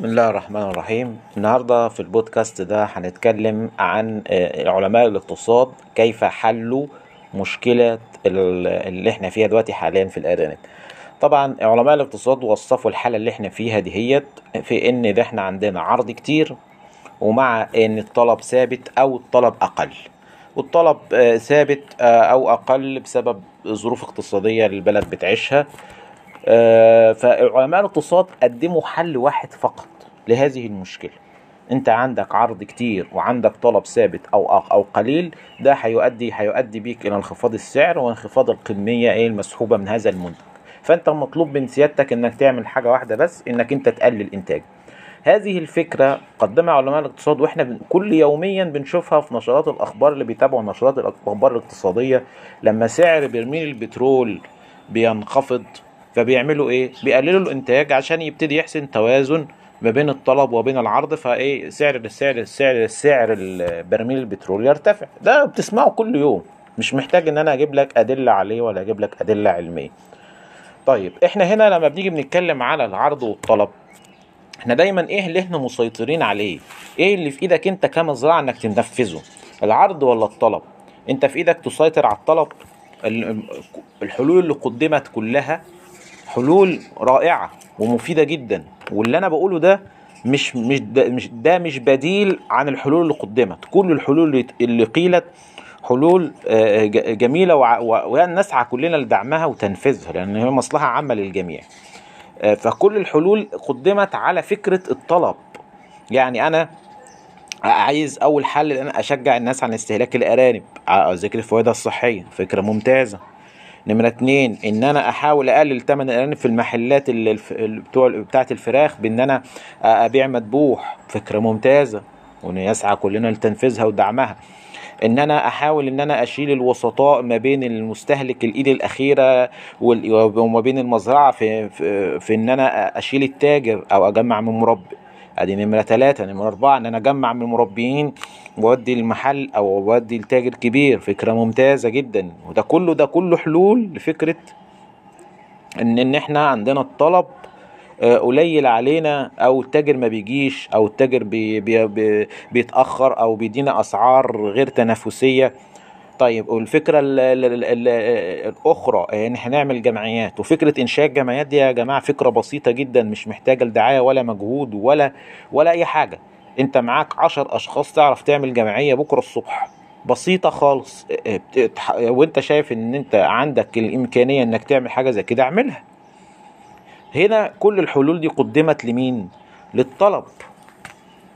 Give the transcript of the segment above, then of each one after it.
بسم الله الرحمن الرحيم. النهاردة في البودكاست ده هنتكلم عن آه، علماء الاقتصاد كيف حلوا مشكلة ال- اللي إحنا فيها دلوقتي حاليا في الأرانب طبعا علماء الاقتصاد وصفوا الحالة اللي إحنا فيها دهيت في إن ده إحنا عندنا عرض كتير ومع إن الطلب ثابت أو الطلب أقل. والطلب آه، ثابت آه، أو أقل بسبب ظروف اقتصادية البلد بتعيشها. فعلماء الاقتصاد قدموا حل واحد فقط. لهذه المشكلة. أنت عندك عرض كتير وعندك طلب ثابت أو أو قليل ده هيؤدي هيؤدي بيك إلى انخفاض السعر وانخفاض الكمية إيه المسحوبة من هذا المنتج. فأنت مطلوب من سيادتك إنك تعمل حاجة واحدة بس إنك أنت تقلل إنتاج. هذه الفكرة قدمها علماء الاقتصاد وإحنا كل يوميا بنشوفها في نشرات الأخبار اللي بيتابعوا نشرات الأخبار الاقتصادية. لما سعر برميل البترول بينخفض فبيعملوا إيه؟ بيقللوا الإنتاج عشان يبتدي يحسن توازن ما بين الطلب وبين العرض فإيه سعر السعر السعر سعر برميل البترول يرتفع. ده بتسمعه كل يوم. مش محتاج إن أنا أجيب لك أدلة عليه ولا أجيب لك أدلة علمية. طيب إحنا هنا لما بنيجي بنتكلم على العرض والطلب إحنا دايما إيه اللي إحنا مسيطرين عليه؟ إيه اللي في إيدك أنت كمزرعة إنك تنفذه؟ العرض ولا الطلب؟ أنت في إيدك تسيطر على الطلب ال- الحلول اللي قدمت كلها حلول رائعة ومفيدة جدا. واللي أنا بقوله ده مش مش ده مش ده مش بديل عن الحلول اللي قدمت. كل الحلول اللي قيلت حلول آه، ج- جميلة ونسعى كلنا لدعمها وتنفيذها لأن هي مصلحة عامة للجميع. آه، فكل الحلول قدمت على فكرة الطلب. يعني أنا عايز أول حل إن أنا أشجع الناس عن استهلاك الأرانب. ذكر فوائدها الصحية فكرة ممتازة. نمرة اتنين إن أنا أحاول أقلل ثمن الارانب في المحلات اللي بتوع بتاعة الفراخ بإن أنا أبيع مذبوح فكرة ممتازة وان يسعى كلنا لتنفيذها ودعمها. إن أنا أحاول إن أنا أشيل الوسطاء ما بين المستهلك الإيد الأخيرة وما بين المزرعة في في, في إن أنا أشيل التاجر أو أجمع من مربي. أدي نمرة ثلاثة نمرة أربعة إن أنا أجمع من المربيين واودي المحل أو اودي التاجر كبير فكرة ممتازة جدا. وده كله ده كله حلول لفكرة إن إن إحنا عندنا الطلب آه، قليل علينا أو التاجر ما بيجيش أو التاجر بي بي بي بيتأخر أو بيدينا أسعار غير تنافسية. طيب والفكرة ال ال ال ال الأخرى إن إحنا نعمل جمعيات. وفكرة إنشاء الجمعيات دي يا جماعة فكرة بسيطة جدا مش محتاجة لدعاية ولا مجهود ولا ولا أي حاجة. انت معاك عشر اشخاص تعرف تعمل جمعية بكرة الصبح. بسيطة خالص. آه، بت- تح- وانت شايف ان انت عندك الامكانية انك تعمل حاجة زي كده اعملها. هنا كل الحلول دي قدمت لمين؟ للطلب.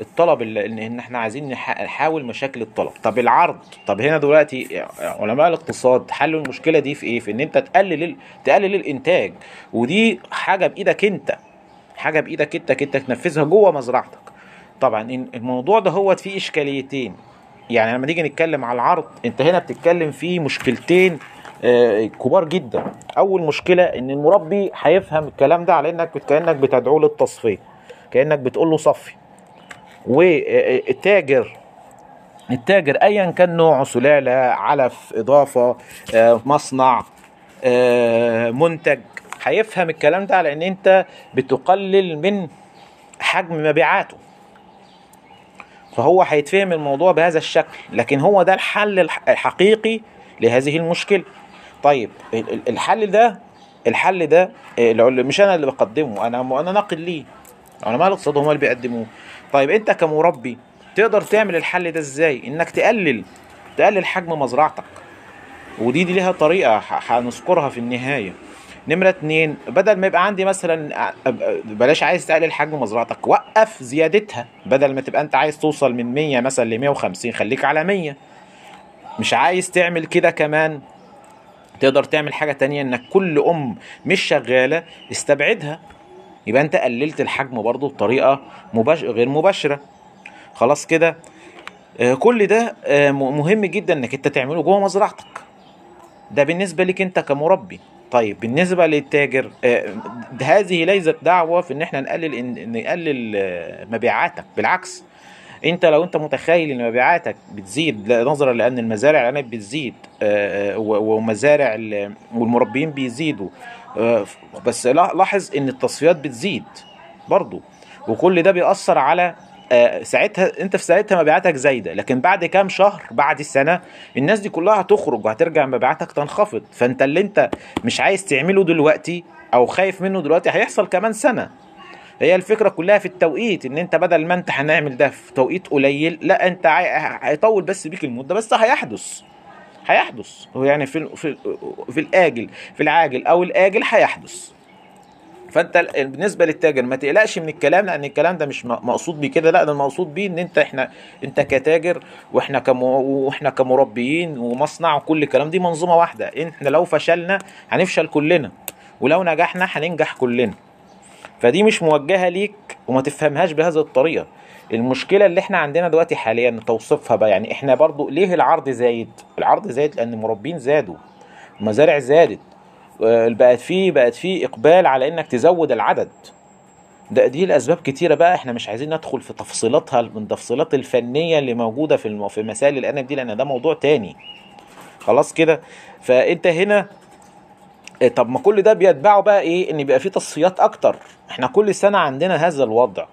الطلب اللي ان إحنا عايزين نح- نحاول مشاكل الطلب. طب العرض. طب هنا دلوقتي علماء الاقتصاد حلوا المشكلة دي في إيه؟ في ان انت تقلل تقلل الانتاج. ودي حاجة بإيدك انت. حاجة بإيدك انت انت تنفذها جوه مزرعتك. طبعا الموضوع ده هو فيه إشكاليتين. يعني لما نيجي نتكلم على العرض أنت هنا بتتكلم في مشكلتين آه، كبار جدا. أول مشكلة إن المربي هيفهم الكلام ده على إنك كأنك بتدعوه للتصفية كأنك بتقول له صفي. والتاجر التاجر ايا كان نوعه سلالة علف إضافة آه، مصنع آه، منتج. هيفهم الكلام ده على إن أنت بتقلل من حجم مبيعاته. فهو هيتفهم الموضوع بهذا الشكل لكن هو ده الحل الح- الحقيقي لهذه المشكلة. طيب ال- ال- الحل ده الحل ده آه، مش أنا اللي بقدمه أنا أنا ناقل ليه؟ علماء الاقتصاد هم اللي بيقدموه. طيب أنت كمربي تقدر تعمل الحل ده إزاي؟ إنك تقلل تقلل حجم مزرعتك. ودي دي ليها طريقة ح- هنذكرها في النهاية. نمرة اتنين بدل ما يبقى عندي مثلا بلاش عايز تقلل حجم مزرعتك وقف زيادتها بدل ما تبقى انت عايز توصل من 100 مثلا ل 150 خليك على 100 مش عايز تعمل كده كمان تقدر تعمل حاجة تانية إنك كل أم مش شغالة استبعدها. يبقى انت قللت الحجم برضو بطريقة مباش... غير مباشرة. خلاص كده. آه، كل ده آه، مهم جدا إنك أنت تعمله جوه مزرعتك. ده بالنسبة لك أنت كمربي. طيب بالنسبة للتاجر آه، هذه ليست دعوة في إن إحنا نقلل نقلل آه، مبيعاتك. بالعكس أنت لو أنت متخيل إن مبيعاتك بتزيد نظرا لأن المزارع العنب بتزيد آه، ومزارع ال- والمربيين بيزيدوا بس لا- لاحظ إن التصفيات بتزيد برضو وكل ده بيأثر على ساعتها انت في ساعتها مبيعاتك زايدة لكن بعد كام شهر بعد السنة الناس دي كلها هتخرج وهترجع مبيعاتك تنخفض. فانت اللي انت مش عايز تعمله دلوقتي أو خايف منه دلوقتي هيحصل كمان سنة. هي الفكرة كلها في التوقيت إن أنت بدل ما أنت هنعمل ده في توقيت قليل لا أنت هيطول بس بيك المدة بس هيحدث. هيحدث. هو يعني في في في الآجل في العاجل أو الآجل هيحدث. فانت ال- بالنسبة للتاجر ما تقلقش من الكلام لأن الكلام ده مش مقصود بيه كده لأ ده المقصود بيه إن أنت إحنا أنت كتاجر وإحنا كم وإحنا كمربيين ومصنع وكل الكلام دي منظومة واحدة. إحنا لو فشلنا هنفشل كلنا ولو نجحنا هننجح كلنا. فدي مش موجهة ليك وما تفهمهاش بهذه الطريقة. المشكلة اللي إحنا عندنا دلوقتي حاليا توصفها بقى يعني إحنا برضو ليه العرض زايد؟ العرض زايد لأن المربين زادوا المزارع زادت. بقت في بقت في إقبال على إنك تزود العدد. ده دي الاسباب كتيرة بقى إحنا مش عايزين ندخل في تفصيلاتها من التفصيلات الفنية اللي موجودة في. في مسائل الانب دي لأن ده موضوع تاني. خلاص كده؟ فأنت هنا إيه، طب ما كل ده بيتبعه بقى إيه؟ إن بيبقى فيه تصفيات أكتر. إحنا كل سنة عندنا هذا الوضع.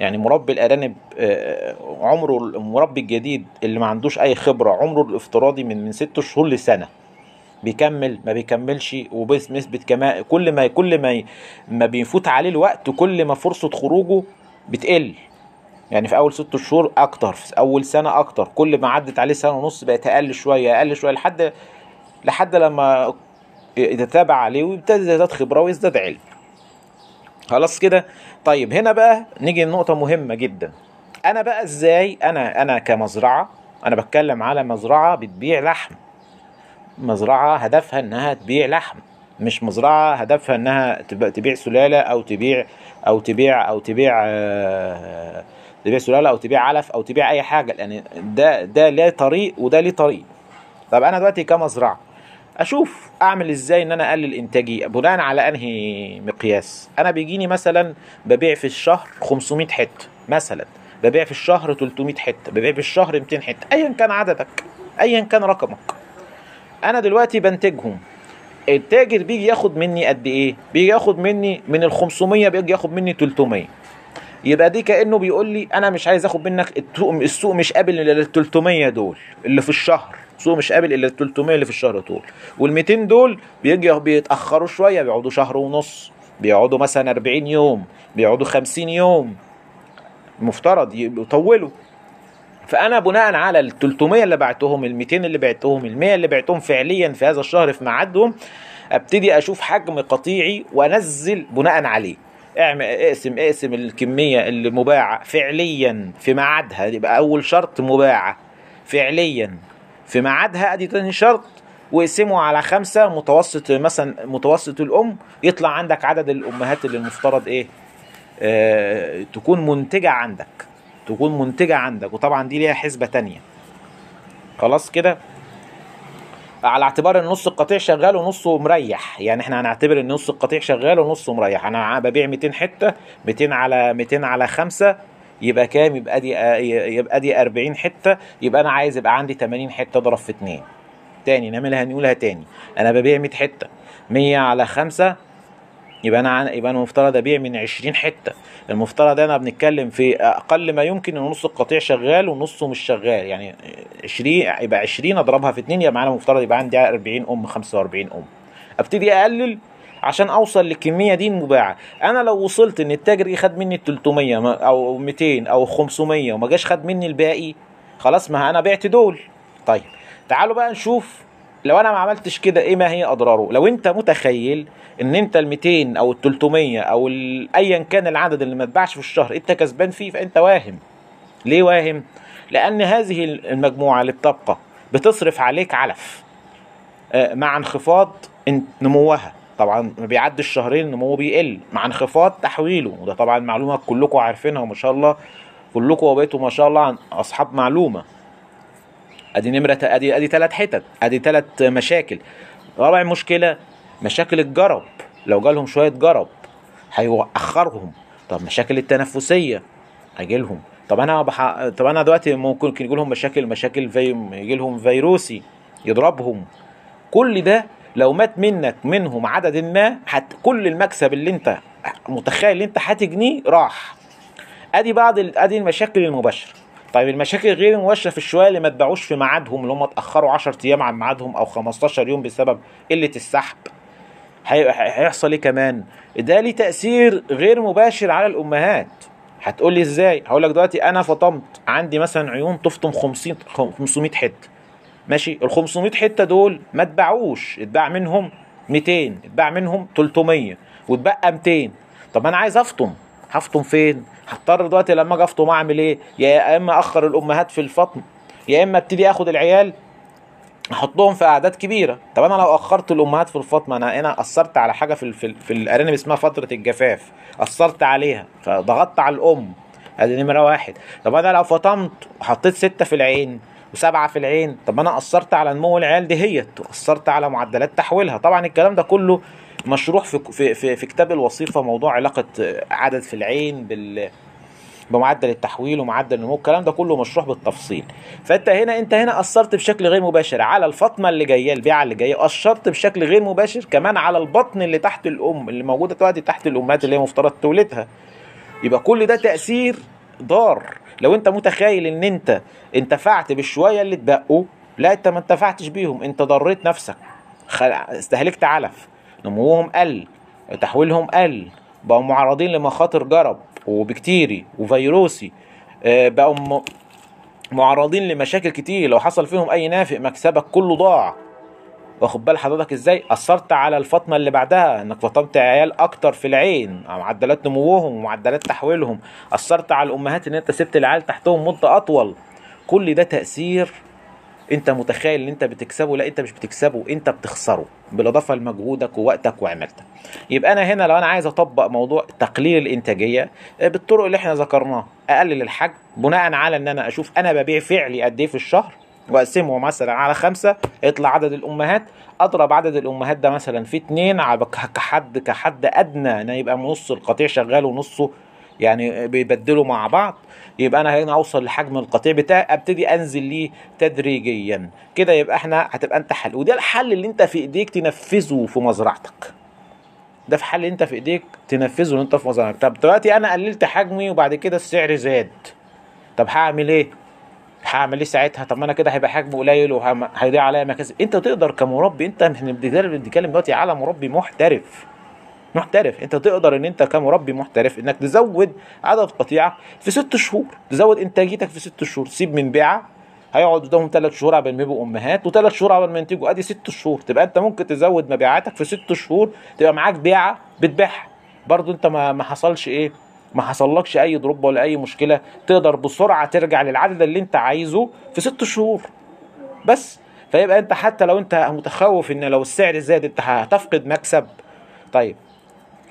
يعني مربي الأرانب آه، عمره المربي الجديد اللي ما عندوش أي خبرة عمره الافتراضي من من ست شهور لسنة. بيكمل ما بيكملش وبس نسبة كما كل ما كل ما ما بيفوت عليه الوقت كل ما فرصة خروجه بتقل. يعني في أول ست شهور أكتر في أول سنة أكتر كل ما عدت عليه سنة ونص بقت أقل شوية أقل شوية لحد لحد لما يتتابع عليه ويبتدي يزداد خبرة ويزداد علم. خلاص كده؟ طيب هنا بقى نيجي لنقطة مهمة جدا. أنا بقى إزاي؟ أنا أنا كمزرعة أنا بتكلم على مزرعة بتبيع لحم. مزرعة هدفها إنها تبيع لحم مش مزرعة هدفها إنها تب- تبيع سلالة أو تبيع أو تبيع أو تبيع آه، تبيع سلالة أو تبيع علف أو تبيع أي حاجة لأن ده ده ليه طريق وده ليه طريق. طب أنا دلوقتي كمزرعة أشوف أعمل إزاي إن أنا أقلل انتاجي بناء على أنهي مقياس؟ أنا بيجيني مثلا ببيع في الشهر 500 حتة مثلا ببيع في الشهر 300 حتة ببيع في الشهر 200 حتة ايا كان عددك ايا كان رقمك. أنا دلوقتي بنتجهم. التاجر بيجي ياخد مني قد إيه؟ بيجي ياخد مني من ال 500 بيجي ياخد مني 300 يبقى دي كأنه بيقول لي أنا مش عايز آخد منك السوق مش قابل إلا ال 300 دول اللي في الشهر. السوق مش قابل إلا ال 300 اللي في الشهر دول وال 200 دول بيجي بيتأخروا شوية بيقعدوا شهر ونص بيقعدوا مثلا 40 يوم بيقعدوا 50 يوم. مفترض يطولوا. فأنا بناء على ال 300 اللي بعتهم ال 200 اللي بعتهم ال 100 اللي بعتهم فعليا في هذا الشهر في ميعادهم أبتدي أشوف حجم قطيعي وأنزل بناء عليه. اعمل اقسم اقسم الكمية اللي مباعة فعليا في ميعادها يبقى أول شرط مباعة. فعليا في ميعادها أدي تاني شرط واقسمه على خمسة. متوسط مثلا متوسط الأم يطلع عندك عدد الأمهات اللي المفترض إيه؟ آه تكون منتجة عندك. تكون منتجة عندك وطبعا دي ليها حسبة تانية. خلاص كده؟ على اعتبار إن نص القطيع شغال ونصه مريح. يعني إحنا هنعتبر إن نص القطيع شغال ونصه مريح. أنا ببيع 200 حتة 200 على 200 على 5 يبقى كام؟ يبقى دي يبقى دي 40 حتة. يبقى أنا عايز يبقى عندي 80 حتة أضرب في 2 تاني نعملها نقولها تاني. أنا ببيع 100 حتة. 100 على 5 يبقى أنا يبقى أنا المفترض أبيع من 20 حتة. المفترض أنا بنتكلم في أقل ما يمكن إن نص القطيع شغال ونصه مش شغال. يعني 20 يبقى 20 أضربها في 2 يبقى معانا المفترض يبقى عندي 40 أم 45 أم. أبتدي أقلل عشان أوصل للكمية دي المباعة. أنا لو وصلت إن التاجر جه خد مني 300 ما- أو 200 أو 500 وما جاش خد مني الباقي خلاص ما أنا بعت دول. طيب تعالوا بقى نشوف لو أنا ما عملتش كده إيه ما هي أضراره؟ لو أنت متخيل إن أنت ال 200 أو ال 300 أو ايا كان العدد اللي ما اتباعش في الشهر أنت كسبان فيه فأنت واهم. ليه واهم؟ لأن هذه المجموعة اللي بتبقى بتصرف عليك علف آه، مع انخفاض ان- نموها. طبعا ما بيعدي الشهرين النمو بيقل مع انخفاض تحويله. وده طبعا معلومة كلكم عارفينها وما شاء الله كلكم وبقيتوا ما شاء الله أصحاب معلومة. أدي نمره ادي أدي ثلاث حتت أدي ثلاث مشاكل. رابع مشكلة مشاكل الجرب. لو جالهم شوية جرب هيأخرهم طب مشاكل التنفسية هيجي لهم طب أنا بح... طب أنا دلوقتي ممكن يجي لهم مشاكل مشاكل في... يجي لهم فيروسي يضربهم. كل ده لو مات منك منهم عدد ما حت... كل المكسب اللي أنت متخيل اللي أنت هتجنيه راح. أدي بعض ال- أدي المشاكل المباشرة. طيب المشاكل غير المباشره في الشوية اللي ما اتباعوش في ميعادهم اللي هم اتأخروا 10 أيام عن ميعادهم أو 15 يوم بسبب قلة السحب. هي- هيحصل إيه كمان؟ ده ليه تأثير غير مباشر على الأمهات. هتقول لي إزاي؟ هقول لك دلوقتي أنا فطمت عندي مثلا عيون تفطم 50 500 حتة. ماشي؟ ال 500 حتة دول ما اتباعوش. اتباع منهم 200 اتباع منهم 300 واتبقى 200 طب أنا عايز أفطم. هفطم فين؟ هضطر دلوقتي لما أجي أفطم أعمل إيه؟ يا إما أخر الأمهات في الفطم يا إما أبتدي آخد العيال أحطهم في أعداد كبيرة. طب أنا لو أخرت الأمهات في الفطمه أنا هنا أثرت على حاجة في في, في الأرانب اسمها فترة الجفاف أثرت عليها فضغطت على الأم. ادي نمرة واحد. طب أنا لو فطمت وحطيت ستة في العين وسبعة في العين طب أنا أثرت على نمو العيال دهيت وأثرت على معدلات تحويلها. طبعا الكلام ده كله مشروح في في في, في كتاب الوصيفة موضوع علاقة عدد في العين بال بمعدل التحويل ومعدل النمو الكلام ده كله مشروح بالتفصيل. فأنت هنا أنت هنا أثرت بشكل غير مباشر على الفاطمة اللي جاية البيعة اللي جاية أثرت بشكل غير مباشر كمان على البطن اللي تحت الأم اللي موجودة دلوقتي تحت الأمهات اللي هي مفترض تولدها. يبقى كل ده تأثير ضار. لو أنت متخيل إن أنت انتفعت بالشوية اللي اتبقوا لا أنت ما انتفعتش بيهم أنت ضريت نفسك. استهلكت علف. نموهم قل تحويلهم قل بقوا معرضين لمخاطر جرب وبكتيري وفيروسي آه، بقوا. معرضين لمشاكل كتير. لو حصل فيهم أي نافق مكسبك كله ضاع. واخد بال حضرتك إزاي؟ أثرت على الفاطمة اللي بعدها إنك فطمت عيال أكتر في العين معدلات نموهم ومعدلات تحويلهم. أثرت على الأمهات إن أنت سبت العيال تحتهم مدة أطول. كل ده تأثير انت متخيل ان انت بتكسبه؟ لا انت مش بتكسبه انت بتخسره. بالاضافة لمجهودك ووقتك وعملتك. يبقى أنا هنا لو أنا عايز أطبق موضوع تقليل الإنتاجية آه، بالطرق اللي إحنا ذكرناها. أقلل الحجم بناء على إن أنا أشوف أنا ببيع فعلي قد إيه في الشهر وأقسمه مثلا على خمسة يطلع عدد الأمهات. أضرب عدد الأمهات ده مثلا في اتنين كحد كحد أدنى إن يبقى نص القطيع شغال ونصه يعني بيبدلوا مع بعض يبقى أنا هنا أوصل لحجم القطيع بتاعي أبتدي أنزل ليه تدريجيا. كده يبقى إحنا هتبقى أنت حل. وده الحل اللي أنت في إيديك تنفذه في مزرعتك. ده في حل أنت في إيديك تنفذه انت في مزرعتك. طب دلوقتي أنا قللت حجمي وبعد كده السعر زاد. طب هعمل إيه؟ هعمل إيه ساعتها؟ طب ما أنا كده هيبقى حجمه قليل وهيضيع عليا مكاسب. أنت تقدر كمربي أنت إحنا بنتكلم دلوقتي على مربي محترف. محترف. انت تقدر ان انت كمربي محترف انك تزود عدد قطيعك في ست شهور. تزود انتاجيتك في ست شهور. تسيب من بيعة. هيقعد قدامهم ثلاث شهور قبل ما يبقوا أمهات وثلاث شهور قبل ما ينتجوا. أدي ست شهور. تبقى انت ممكن تزود مبيعاتك في ست شهور. تبقى معاك بيعة بتبيعها. برضو انت ما ما حصلش إيه؟ ما حصلكش أي ضرب ولا أي مشكلة. تقدر بسرعة ترجع للعدد اللي انت عايزه في ست شهور. بس. فيبقى انت حتى لو انت متخوف ان لو السعر زاد انت هتفقد مكسب. طيب.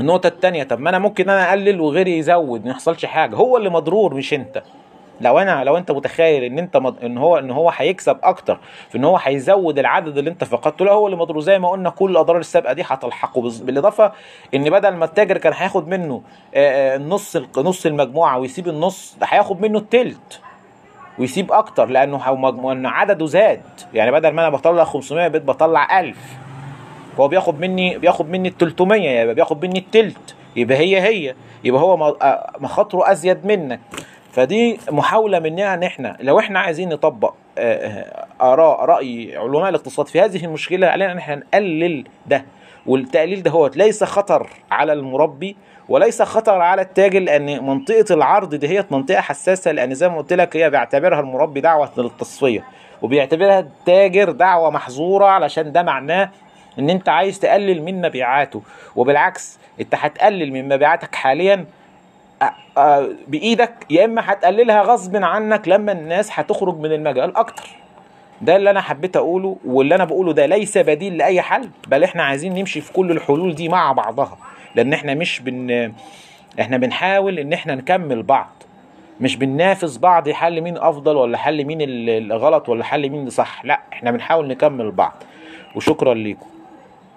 النقطة التانية طب ما أنا ممكن أنا أقلل وغيري يزود ما يحصلش حاجة. هو اللي مضرور مش أنت. لو أنا لو أنت متخيل إن أنت مد... إن هو إن هو هيكسب أكتر في إن هو هيزود العدد اللي أنت فقدته لا هو اللي مضروب زي ما قلنا كل الأضرار السابقة دي هتلحقه بز... بالإضافة إن بدل ما التاجر كان هياخد منه نص نص المجموعة ويسيب النص ده هياخد منه التلت ويسيب أكتر لأنه مجموع عدده زاد. يعني بدل ما أنا بطلع 500 بقيت بطلع 1000 هو بياخد مني بياخد مني ال 300 يبقى بياخد مني التلت يبقى هي هي يبقى هو آه، مخاطره أزيد منك. فدي محاولة مننا إن إحنا لو إحنا عايزين نطبق آه، آه، آراء رأي علماء الاقتصاد في هذه المشكلة علينا إن إحنا نقلل ده. والتقليل ده هو ليس خطر على المربي وليس خطر على التاجر لأن منطقة العرض دي هي منطقة حساسة لأن زي ما قلت لك هي بيعتبرها المربي دعوة للتصفية وبيعتبرها التاجر دعوة محظورة علشان ده معناه إن أنت عايز تقلل من مبيعاته وبالعكس أنت هتقلل من مبيعاتك حاليا بإيدك يا إما هتقللها غصب عنك لما الناس هتخرج من المجال أكتر. ده اللي أنا حبيت أقوله واللي أنا بقوله ده ليس بديل لأي حل بل إحنا عايزين نمشي في كل الحلول دي مع بعضها. لأن إحنا مش بن إحنا بنحاول إن إحنا نكمل بعض. مش بننافس بعض حل مين أفضل ولا حل مين ال- الغلط ولا حل مين صح لا إحنا بنحاول نكمل بعض. وشكرا ليكم.